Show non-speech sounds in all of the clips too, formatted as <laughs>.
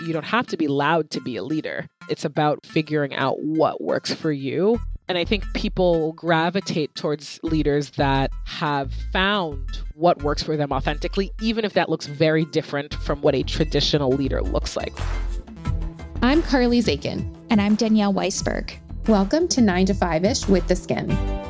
you don't have to be loud to be a leader. It's about figuring out what works for you. And I think people gravitate towards leaders that have found what works for them authentically, even if that looks very different from what a traditional leader looks like. I'm Carly Zakin. And I'm Danielle Weisberg. Welcome to 9 to 5 ish with theSkimm.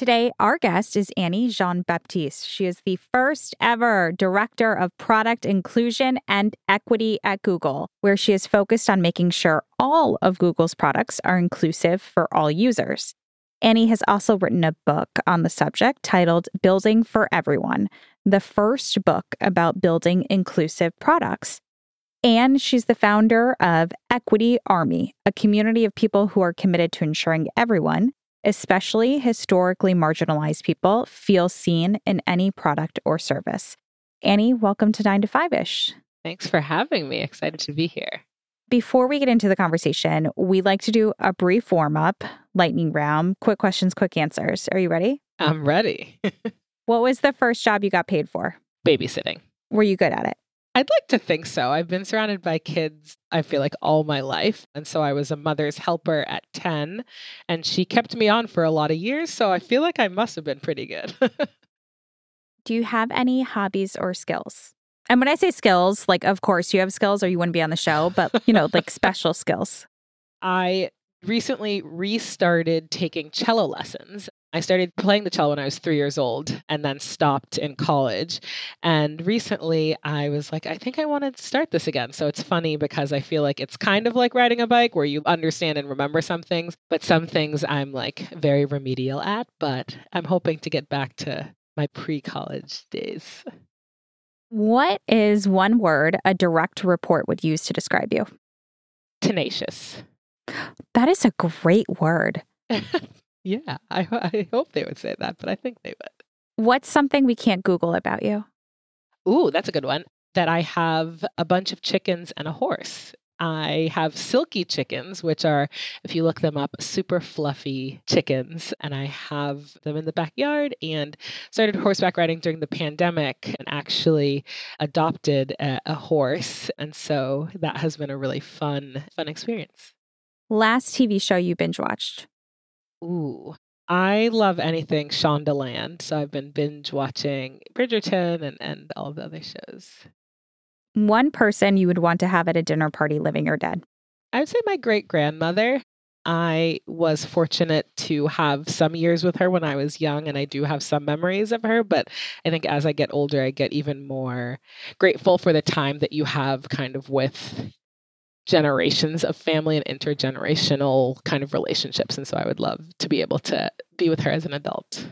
Today, our guest is Annie Jean-Baptiste. She is the first ever director of product inclusion and equity at Google, where she is focused on making sure all of Google's products are inclusive for all users. Annie has also written a book on the subject titled Building for Everyone, the first book about building inclusive products. And she's the founder of Equity Army, a community of people who are committed to ensuring everyone, especially historically marginalized people, feel seen in any product or service. Annie, welcome to 9 to 5 ish. Thanks for having me. Excited to be here. Before we get into the conversation, we like to do a brief warm up, lightning round, quick questions, quick answers. Are you ready? I'm ready. <laughs> what was the first job you got paid for? Babysitting. Were you good at it? I'd like to think so. I've been surrounded by kids, I feel like, all my life. And so I was a mother's helper at 10, and she kept me on for a lot of years. So I feel like I must have been pretty good. <laughs> Do you have any hobbies or skills? And when I say skills, like, of course, you have skills or you wouldn't be on the show, but, you know, like <laughs> special skills. I recently restarted taking cello lessons. I started playing the cello when I was three years old and then stopped in college. And recently I was like, I think I want to start this again. So it's funny because I feel like it's kind of like riding a bike where you understand and remember some things, but some things I'm like very remedial at. But I'm hoping to get back to my pre college days. What is one word a direct report would use to describe you? Tenacious. That is a great word. <laughs> yeah, I, I hope they would say that, but I think they would. What's something we can't Google about you? Ooh, that's a good one. That I have a bunch of chickens and a horse. I have silky chickens, which are, if you look them up, super fluffy chickens. And I have them in the backyard and started horseback riding during the pandemic and actually adopted a, a horse. And so that has been a really fun, fun experience. Last TV show you binge watched? Ooh, I love anything Shondaland. So I've been binge watching Bridgerton and, and all the other shows. One person you would want to have at a dinner party, living or dead? I would say my great grandmother. I was fortunate to have some years with her when I was young, and I do have some memories of her. But I think as I get older, I get even more grateful for the time that you have kind of with generations of family and intergenerational kind of relationships. And so I would love to be able to be with her as an adult.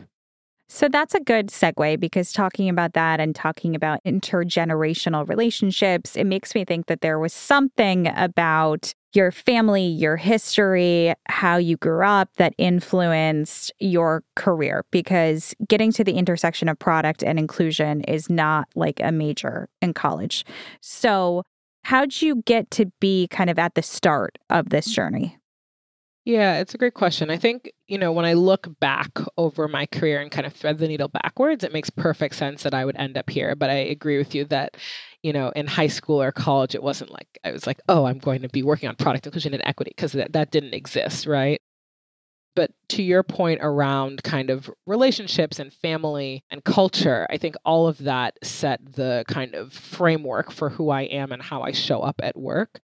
So that's a good segue because talking about that and talking about intergenerational relationships, it makes me think that there was something about your family, your history, how you grew up that influenced your career because getting to the intersection of product and inclusion is not like a major in college. So, how'd you get to be kind of at the start of this journey? Yeah, it's a great question. I think, you know, when I look back over my career and kind of thread the needle backwards, it makes perfect sense that I would end up here. But I agree with you that, you know, in high school or college, it wasn't like I was like, oh, I'm going to be working on product inclusion and equity because that, that didn't exist, right? But to your point around kind of relationships and family and culture, I think all of that set the kind of framework for who I am and how I show up at work.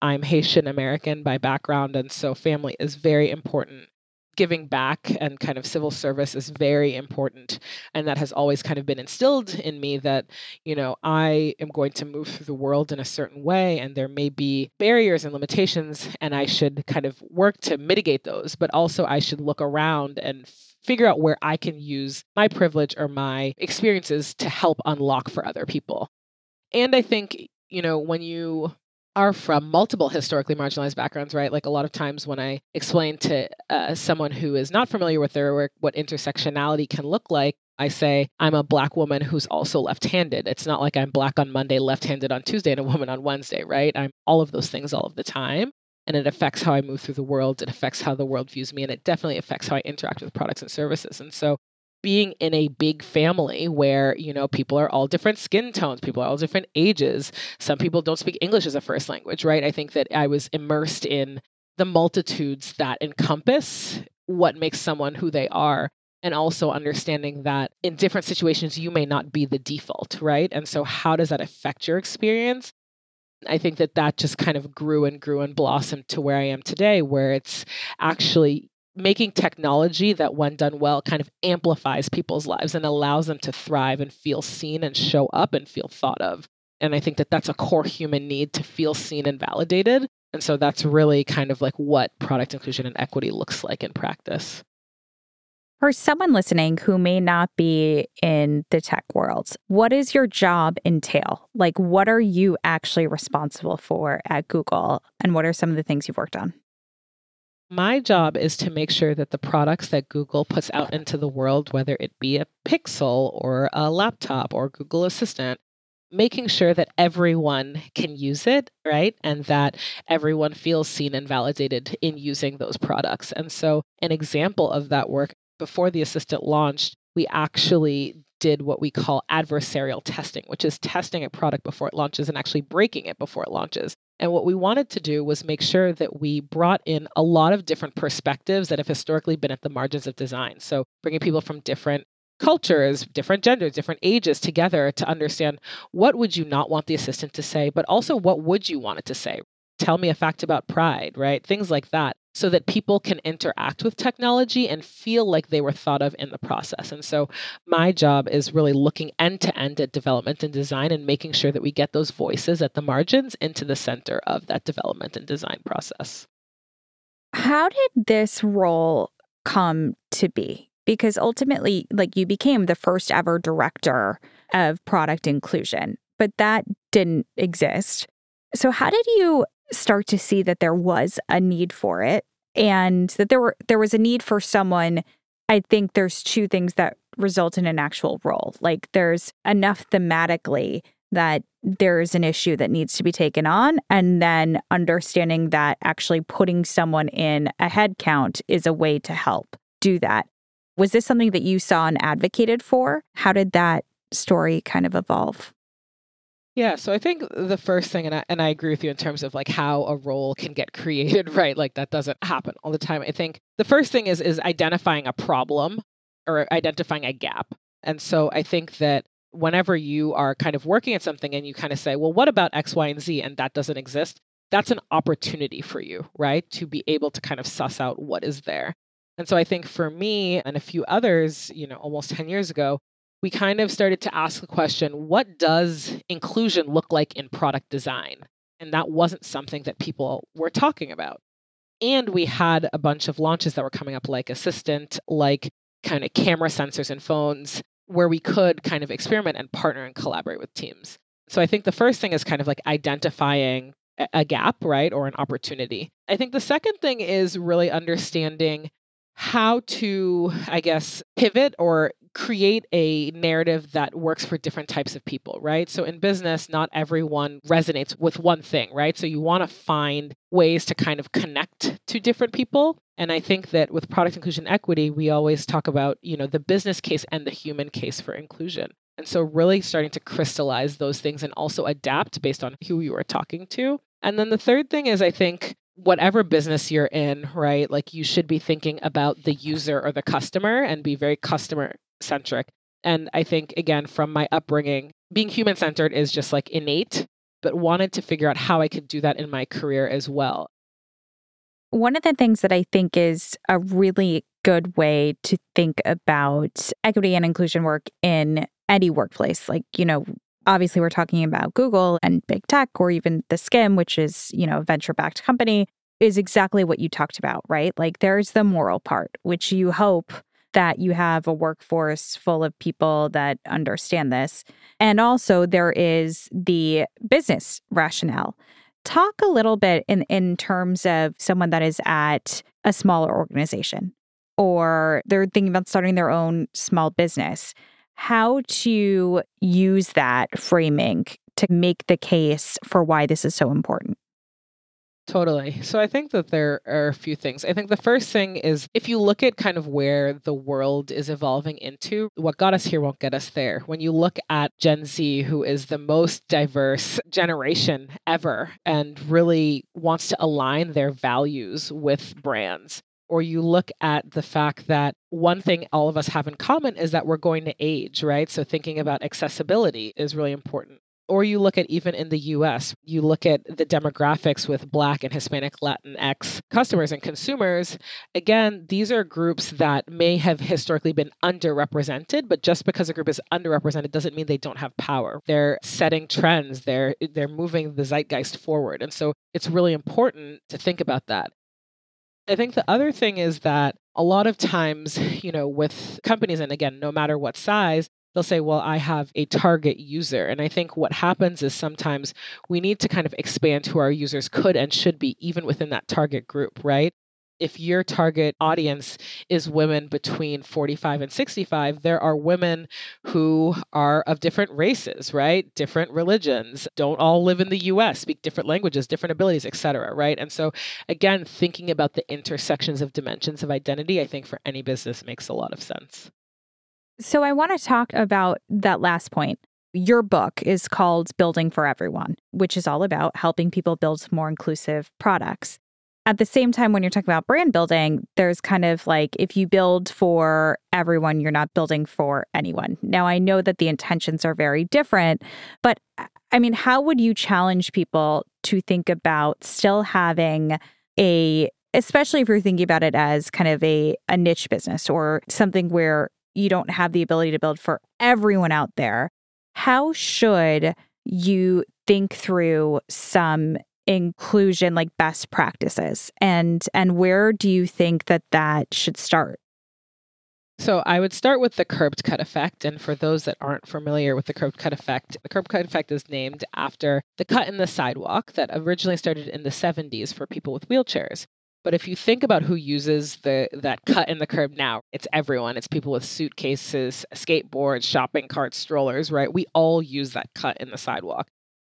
I'm Haitian American by background, and so family is very important. Giving back and kind of civil service is very important. And that has always kind of been instilled in me that, you know, I am going to move through the world in a certain way, and there may be barriers and limitations, and I should kind of work to mitigate those. But also, I should look around and figure out where I can use my privilege or my experiences to help unlock for other people. And I think, you know, when you are from multiple historically marginalized backgrounds, right? Like a lot of times when I explain to uh, someone who is not familiar with their work what intersectionality can look like, I say I'm a black woman who's also left-handed. It's not like I'm black on Monday, left-handed on Tuesday, and a woman on Wednesday, right? I'm all of those things all of the time. And it affects how I move through the world. It affects how the world views me. And it definitely affects how I interact with products and services. And so being in a big family where you know people are all different skin tones people are all different ages. Some people don't speak english as a first language right? I think that i was immersed in the multitudes that encompass what makes someone who they are and also understanding that in different situations you may not be the default right? And so how does that affect your experience? I think that that just kind of grew and grew and blossomed to where I am today, where it's actually making technology that, when done well, kind of amplifies people's lives and allows them to thrive and feel seen and show up and feel thought of. And I think that that's a core human need to feel seen and validated. And so that's really kind of like what product inclusion and equity looks like in practice. For someone listening who may not be in the tech world, what does your job entail? Like, what are you actually responsible for at Google? And what are some of the things you've worked on? My job is to make sure that the products that Google puts out into the world, whether it be a Pixel or a laptop or Google Assistant, making sure that everyone can use it, right? And that everyone feels seen and validated in using those products. And so, an example of that work before the assistant launched, we actually did what we call adversarial testing, which is testing a product before it launches and actually breaking it before it launches. And what we wanted to do was make sure that we brought in a lot of different perspectives that have historically been at the margins of design. So, bringing people from different cultures, different genders, different ages together to understand what would you not want the assistant to say, but also what would you want it to say? Tell me a fact about pride, right? Things like that so that people can interact with technology and feel like they were thought of in the process. And so my job is really looking end to end at development and design and making sure that we get those voices at the margins into the center of that development and design process. How did this role come to be? Because ultimately, like you became the first ever director of product inclusion, but that didn't exist. So, how did you start to see that there was a need for it and that there were there was a need for someone i think there's two things that result in an actual role. Like there's enough thematically that there's an issue that needs to be taken on and then understanding that actually putting someone in a head count is a way to help do that. Was this something that you saw and advocated for? How did that story kind of evolve yeah, so I think the first thing, and I, and I agree with you in terms of like how a role can get <laughs> created, right? Like that doesn't happen all the time. I think the first thing is is identifying a problem or identifying a gap. And so I think that whenever you are kind of working at something and you kind of say, well, what about X, Y, and Z, and that doesn't exist, that's an opportunity for you, right? To be able to kind of suss out what is there. And so I think for me and a few others, you know, almost 10 years ago, we kind of started to ask the question what does inclusion look like in product design? And that wasn't something that people were talking about. And we had a bunch of launches that were coming up, like Assistant, like kind of camera sensors and phones, where we could kind of experiment and partner and collaborate with teams. So I think the first thing is kind of like identifying a gap, right, or an opportunity. I think the second thing is really understanding how to, I guess, pivot or create a narrative that works for different types of people, right? So in business, not everyone resonates with one thing, right? So you want to find ways to kind of connect to different people. And I think that with product inclusion equity, we always talk about, you know, the business case and the human case for inclusion. And so really starting to crystallize those things and also adapt based on who you are talking to. And then the third thing is I think whatever business you're in, right? Like you should be thinking about the user or the customer and be very customer centric. And I think, again, from my upbringing, being human centered is just like innate, but wanted to figure out how I could do that in my career as well. One of the things that I think is a really good way to think about equity and inclusion work in any workplace, like, you know, obviously we're talking about Google and big tech or even theSkimm, which is, you know, a venture backed company, is exactly what you talked about, right? Like there's the moral part, which you hope that you have a workforce full of people that understand this. And also, there is the business rationale. Talk a little bit in, in terms of someone that is at a smaller organization or they're thinking about starting their own small business. How to use that framing to make the case for why this is so important. Totally. So I think that there are a few things. I think the first thing is if you look at kind of where the world is evolving into, what got us here won't get us there. When you look at Gen Z, who is the most diverse generation ever and really wants to align their values with brands, or you look at the fact that one thing all of us have in common is that we're going to age, right? So thinking about accessibility is really important or you look at even in the US, you look at the demographics with Black and Hispanic Latinx customers and consumers. Again, these are groups that may have historically been underrepresented, but just because a group is underrepresented doesn't mean they don't have power. They're setting trends, they're, they're moving the zeitgeist forward. And so it's really important to think about that. I think the other thing is that a lot of times, you know, with companies, and again, no matter what size, they'll say, Well, I have a target user. And I think what happens is sometimes we need to kind of expand who our users could and should be, even within that target group, right? If your target audience is women between 45 and 65, there are women who are of different races, right? Different religions, don't all live in the US, speak different languages, different abilities, etc., right? And so again, thinking about the intersections of dimensions of identity, I think for any business makes a lot of sense. So I want to talk about that last point. Your book is called Building for Everyone, which is all about helping people build more inclusive products. At the same time, when you're talking about brand building, there's kind of like if you build for everyone, you're not building for anyone. Now, I know that the intentions are very different, but uh, I mean, how would you challenge people to think about still having a especially if you're thinking about it as kind of a, a niche business or something where you don't have the ability to build for everyone out there, how should you think through some inclusion like best practices and and where do you think that that should start so I would start with the curbed cut effect. And for those that aren't familiar with the curbed cut effect, the curbed cut effect is named after the cut in the sidewalk that originally started in the 70s for people with wheelchairs. But if you think about who uses the that cut in the curb now, it's everyone. It's people with suitcases, skateboards, shopping carts, strollers, right? We all use that cut in the sidewalk.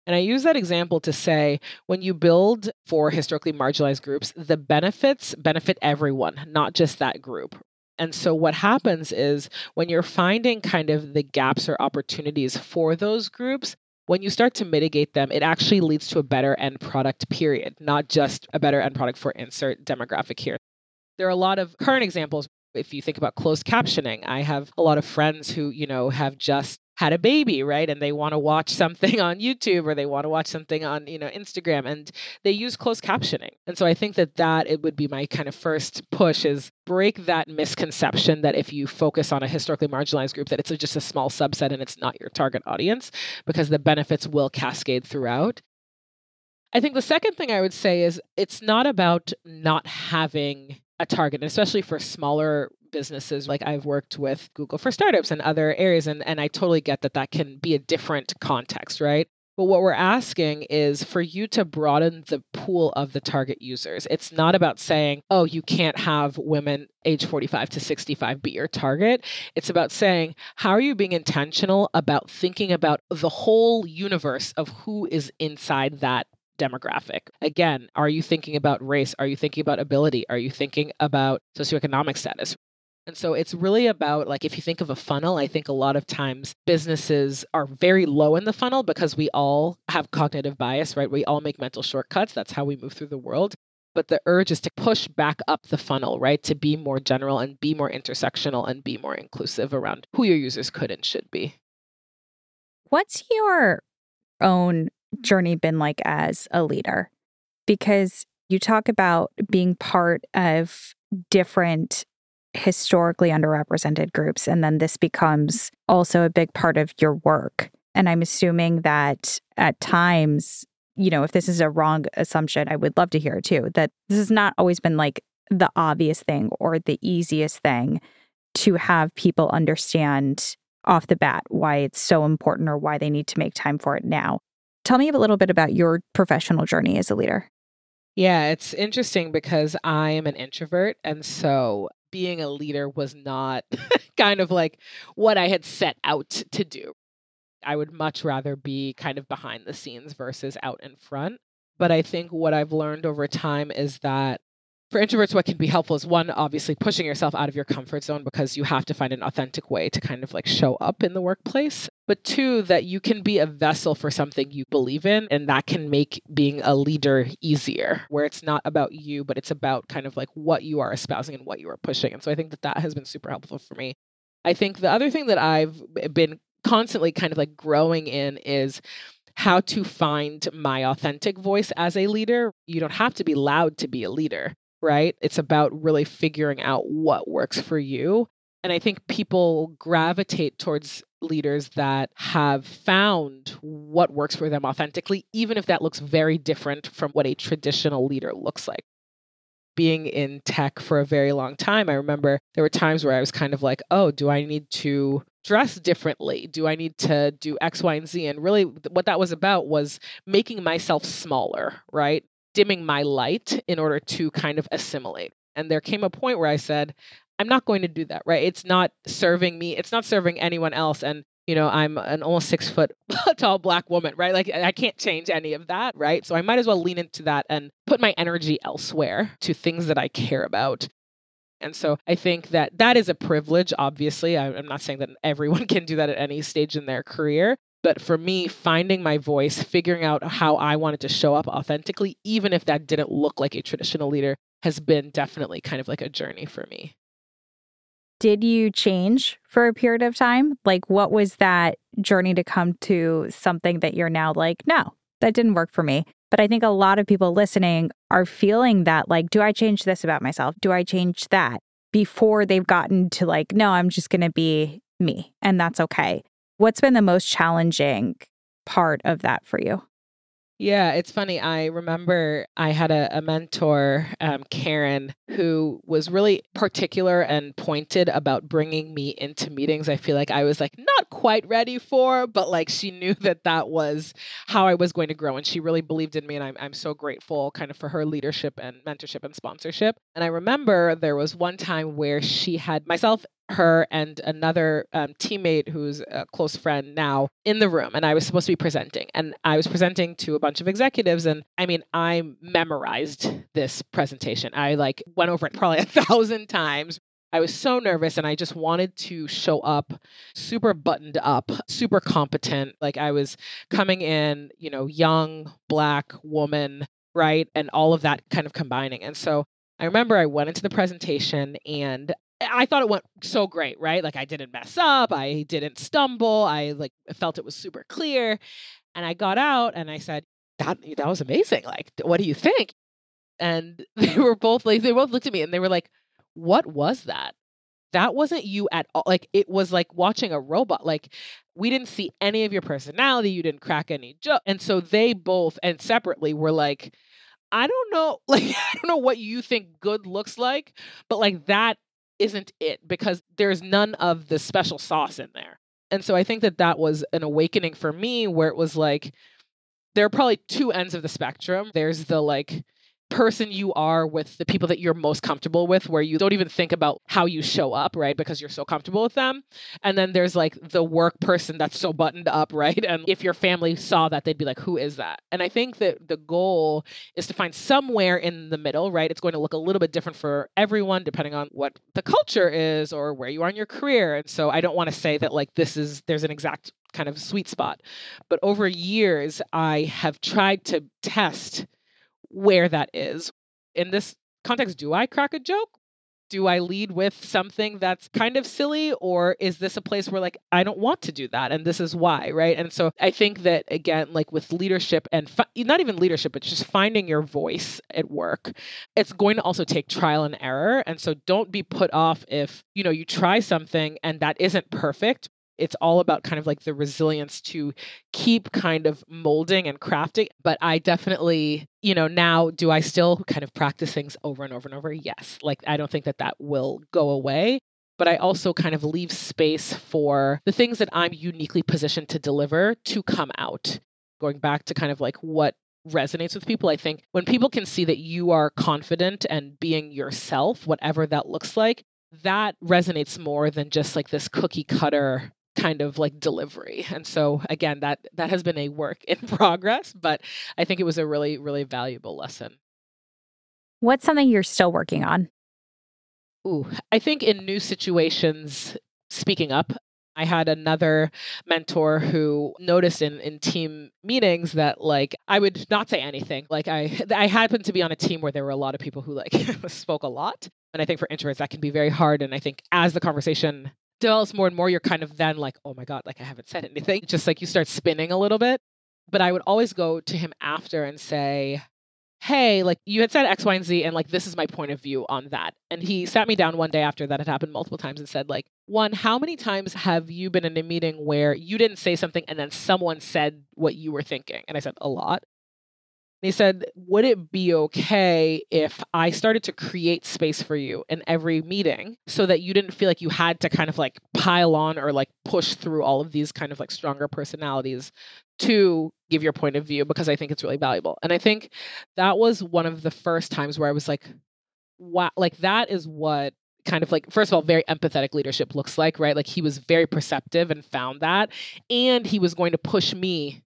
And I use that example to say when you build for historically marginalized groups, the benefits benefit everyone, not just that group. And so what happens is when you're finding kind of the gaps or opportunities for those groups, when you start to mitigate them, it actually leads to a better end product, period, not just a better end product for insert demographic here. There are a lot of current examples. If you think about closed captioning, I have a lot of friends who, you know, have just had a baby, right? And they want to watch something <laughs> on YouTube or they want to watch something on, you know, Instagram and they use closed captioning. And so I think that that it would be my kind of first push is break that misconception that if you focus on a historically marginalized group that it's just a small subset and it's not your target audience because the benefits will cascade throughout. I think the second thing I would say is it's not about not having a target, especially for smaller businesses like I've worked with Google for startups and other areas and and I totally get that that can be a different context, right? But what we're asking is for you to broaden the pool of the target users. It's not about saying, oh, you can't have women age 45 to 65 be your target. It's about saying, how are you being intentional about thinking about the whole universe of who is inside that demographic. Again, are you thinking about race? Are you thinking about ability? Are you thinking about socioeconomic status? And so it's really about like if you think of a funnel, I think a lot of times businesses are very low in the funnel because we all have cognitive bias, right? We all make mental shortcuts. That's how we move through the world. But the urge is to push back up the funnel, right? To be more general and be more intersectional and be more inclusive around who your users could and should be. What's your own journey been like as a leader? Because you talk about being part of different historically underrepresented groups. And then this becomes also a big part of your work. And I'm assuming that at times, you know, if this is a wrong assumption, I would love to hear it too, that this has not always been like the obvious thing or the easiest thing to have people understand off the bat why it's so important or why they need to make time for it now. Tell me a little bit about your professional journey as a leader. Yeah, it's interesting because I am an introvert. And so being a leader was not <laughs> kind of like what I had set out to do. I would much rather be kind of behind the scenes versus out in front. But I think what I've learned over time is that for introverts, what can be helpful is one, obviously pushing yourself out of your comfort zone because you have to find an authentic way to kind of like show up in the workplace. But two, that you can be a vessel for something you believe in, and that can make being a leader easier, where it's not about you, but it's about kind of like what you are espousing and what you are pushing. And so I think that that has been super helpful for me. I think the other thing that I've been constantly kind of like growing in is how to find my authentic voice as a leader. You don't have to be loud to be a leader right? It's about really figuring out what works for you. And I think people gravitate towards leaders that have found what works for them authentically, even if that looks very different from what a traditional leader looks like. Being in tech for a very long time, I remember there were times where I was kind of like, oh, do I need to dress differently? Do I need to do X, Y, and Z? And really, what that was about was making myself smaller, right? Dimming my light in order to kind of assimilate. And there came a point where I said, I'm not going to do that, right? It's not serving me, it's not serving anyone else. And you know, I'm an almost six foot <laughs> tall black woman, right? Like I can't change any of that, right? So I might as well lean into that and put my energy elsewhere to things that I care about. And so I think that that is a privilege, obviously. I'm not saying that everyone <laughs> can do that at any stage in their career, but for me, finding my voice, figuring out how I wanted to show up authentically, even if that didn't look like a traditional leader, has been definitely kind of like a journey for me. Did you change for a period of time? Like, what was that journey to come to something that you're now like, no, that didn't work for me? But I think a lot of people listening are feeling that, like, do I change this about myself? Do I change that? Before they've gotten to, like, no, I'm just going to be me, and that's okay. What's been the most challenging part of that for you? Yeah, it's funny. I remember I had a, a mentor, um, Karen, who was really particular and pointed about bringing me into meetings. I feel like I was like not quite ready for, but like she knew that that was how I was going to grow. And she really believed in me. And I'm, I'm so grateful kind of for her leadership and mentorship and sponsorship. And I remember there was one time where she had myself her and another um, teammate who's a close friend now in the room and i was supposed to be presenting and i was presenting to a bunch of executives and i mean i memorized this presentation i like went over it probably a <laughs> thousand times I was so nervous and I just wanted to show up super buttoned up, super competent. Like I was coming in, you know, young black woman, right? And all of that kind of combining. And so I remember I went into the presentation and I thought it went so great, right? Like I didn't mess up, I didn't stumble, I like felt it was super clear. And I got out and I said, "That that was amazing. Like, what do you think?" And <laughs> they were both like they both looked at me and they were like, "What was that?" That wasn't you at all. Like it was like watching a robot. Like we didn't see any of your personality. You didn't crack any joke. And so they both and separately were like, I don't know, <laughs> like I don't know what you think good looks like, but like that isn't it because there's none of the special sauce in there. And so I think that that was an awakening for me where it was like, there are probably two ends of the spectrum. There's the like, person you are with the people that you're most comfortable with, where you don't even think about how you show up, right? Because you're so comfortable with them. And then there's like the work person that's so buttoned up, <laughs> right? And if your family saw that, they'd be like, who is that? And I think that the goal is to find somewhere in the middle, right? It's going to look a little bit different for everyone, depending on what the culture is or where you are in your career. And so I don't want to say that like this is, there's an exact kind of sweet spot. But over years, I have tried to test where that is. In this context, do I crack a joke? Do I lead with something that's kind of silly? Or is this a place where, like, I don't want to do that? And this is why, right? And so I think that, again, like with leadership and fi- not even leadership, but just finding your voice at work, it's going to also take trial and error. And so don't be put off if, you know, you try something and that isn't perfect, it's all about kind of like the resilience to keep kind of molding and crafting. But I definitely, you know, now do I still kind of practice things over and over and over? Yes. Like I don't think that that will go away. But I also kind of leave space for the things that I'm uniquely positioned to deliver to come out. going back to kind of like what resonates with people. I think when people can see that you are confident and being yourself, whatever that looks like, that resonates more than just like this cookie cutter kind of like delivery. And so again, that that has been a work <laughs> in progress, but I think it was a really really valuable lesson. What's something you're still working on? Ooh, I think in new situations, speaking up, I had another mentor who noticed in, in team meetings that like I would not say anything. Like I <laughs> I happened to be on a team where there were a lot of people who like <laughs> spoke a lot. And I think for introverts that can be very hard. And I think as the conversation develops more and more, you're kind of then like, oh my God, like I haven't said anything. Just like you start spinning a little bit. But I would always go to him after and say, hey, like you had said X, Y, and Z, and like this is my point of view on that. And he sat me down one day after that had happened multiple times and said, like, one, how many times have you been in a meeting where you didn't say something and then someone said what you were thinking? And I said, a lot. He said, Would it be okay if I started to create space for you in every meeting so that you didn't feel like you had to kind of like pile on or like push through all of these kind of like stronger personalities to give your point of view because I think it's really valuable. And I think that was one of the first times where I was like, wow, like that is what kind of like first of all very empathetic leadership looks like right like he was very perceptive and found that and he was going to push me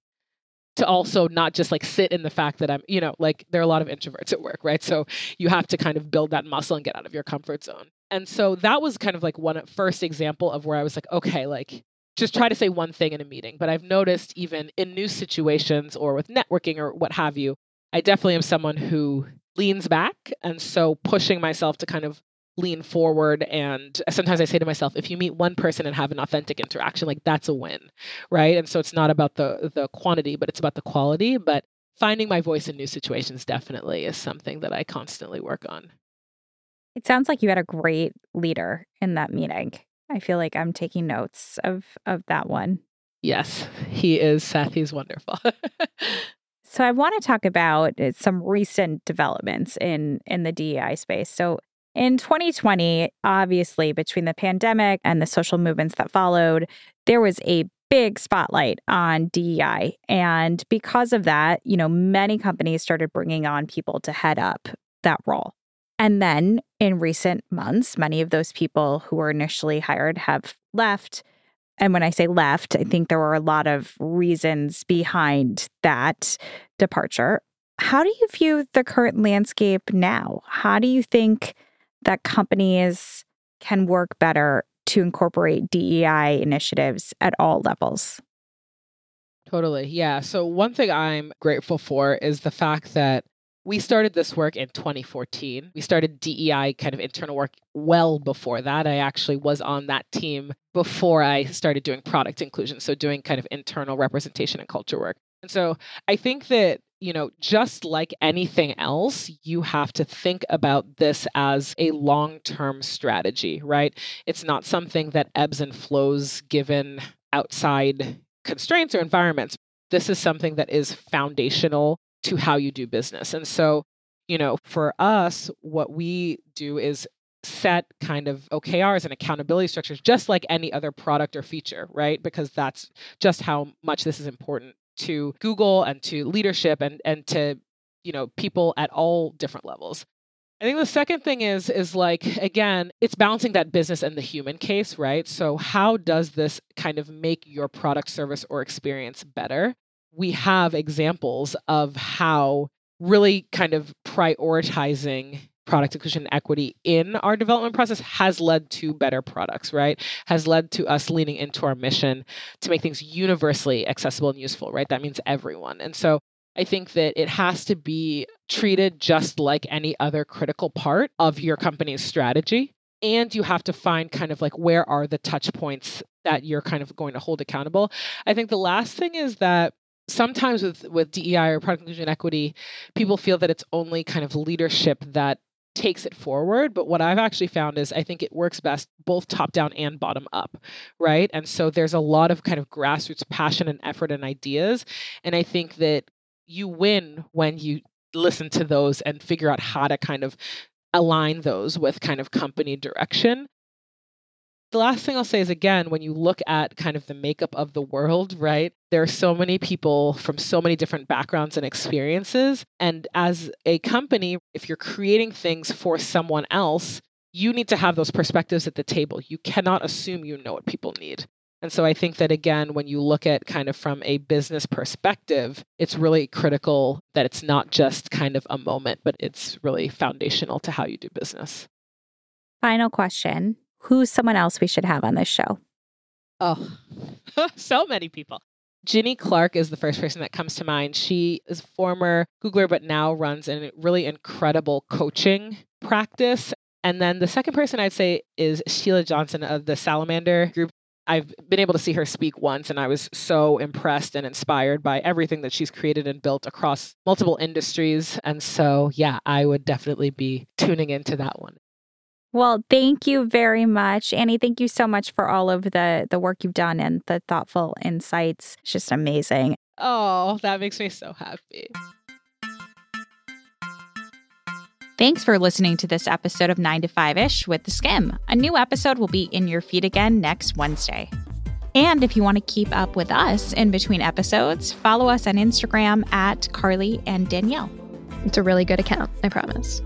to also not just like sit in the fact that I'm, you know, like there are a lot of introverts at work, right? So you have to kind of build that muscle and get out of your comfort zone. And so that was kind of like one uh, first example of where I was like, okay, like just try to say one thing in a meeting. But I've noticed even in new situations or with networking or what have you, I definitely am someone who leans back. And so pushing myself to kind of lean forward and sometimes i say to myself if you meet one person and have an authentic interaction like that's a win right and so it's not about the the quantity but it's about the quality but finding my voice in new situations definitely is something that i constantly work on it sounds like you had a great leader in that meeting I feel like I'm taking notes of of that one. Yes, he is Seth. He's wonderful. <laughs> so I want to talk about uh, some recent developments in in the DEI space. So in 2020, obviously between the pandemic and the social movements that followed, there was a big spotlight on DEI. And because of that, you know, many companies started bringing on people to head up that role. And then in recent months, many of those people who were initially hired have left. And when I say left, I think there were a lot of reasons behind that departure. How do you view the current landscape now? How do you think that companies can work better to incorporate DEI initiatives at all levels? Totally. Yeah. So, one thing I'm grateful for is the fact that we started this work in 2014. We started DEI kind of internal work well before that. I actually was on that team before I started doing product inclusion, so doing kind of internal representation and culture work. And so I think that, you know, just like anything else, you have to think about this as a long term strategy, right? It's not something that ebbs and flows given outside constraints or environments. This is something that is foundational to how you do business. And so, you know, for us, what we do is set kind of OKRs and accountability structures just like any other product or feature, right? Because that's just how much this is important to Google and to leadership and and to, you know, people at all different levels. I think the second thing is is like again, it's balancing that business and the human case, right? So how does this kind of make your product service or experience better? we have examples of how really kind of prioritizing product inclusion equity in our development process has led to better products, right? Has led to us leaning into our mission to make things universally accessible and useful, right? That means everyone. And so I think that it has to be treated just like any other critical part of your company's strategy. And you have to find kind of like where are the touch points that you're kind of going to hold accountable. I think the last thing is that sometimes with with DEI or product inclusion equity, people feel that it's only kind of leadership that takes it forward. But what I've actually found is I think it works best both top down and bottom up, right? And so there's a lot of kind of grassroots passion and effort and ideas. And I think that you win when you listen to those and figure out how to kind of align those with kind of company direction the last thing I'll say is again, when you look at kind of the makeup of the world, right? There are so many people from so many different backgrounds and experiences. And as a company, if you're creating things for someone else, you need to have those perspectives at the table. You cannot assume you know what people need. And so I think that again, when you look at kind of from a business perspective, it's really critical that it's not just kind of a moment, but it's really foundational to how you do business. Final question Who's someone else we should have on this show? Oh, <laughs> so many people. Ginny Clark is the first person that comes to mind. She is former Googler, but now runs a really incredible coaching practice. And then the second person I'd say is Sheila Johnson of the Salamander Group. I've been able to see her speak once, and I was so impressed and inspired by everything that she's created and built across multiple industries. And so, yeah, I would definitely be tuning into that one. Well, thank you very much, Annie. Thank you so much for all of the the work you've done and the thoughtful insights. It's just amazing. Oh, that makes me so happy. Thanks for listening to this episode of 9 to 5 ish with theSkimm. A new episode will be in your feed again next Wednesday. And if you want to keep up with us in between episodes, follow us on Instagram at Carly and Danielle. It's a really good account, I promise.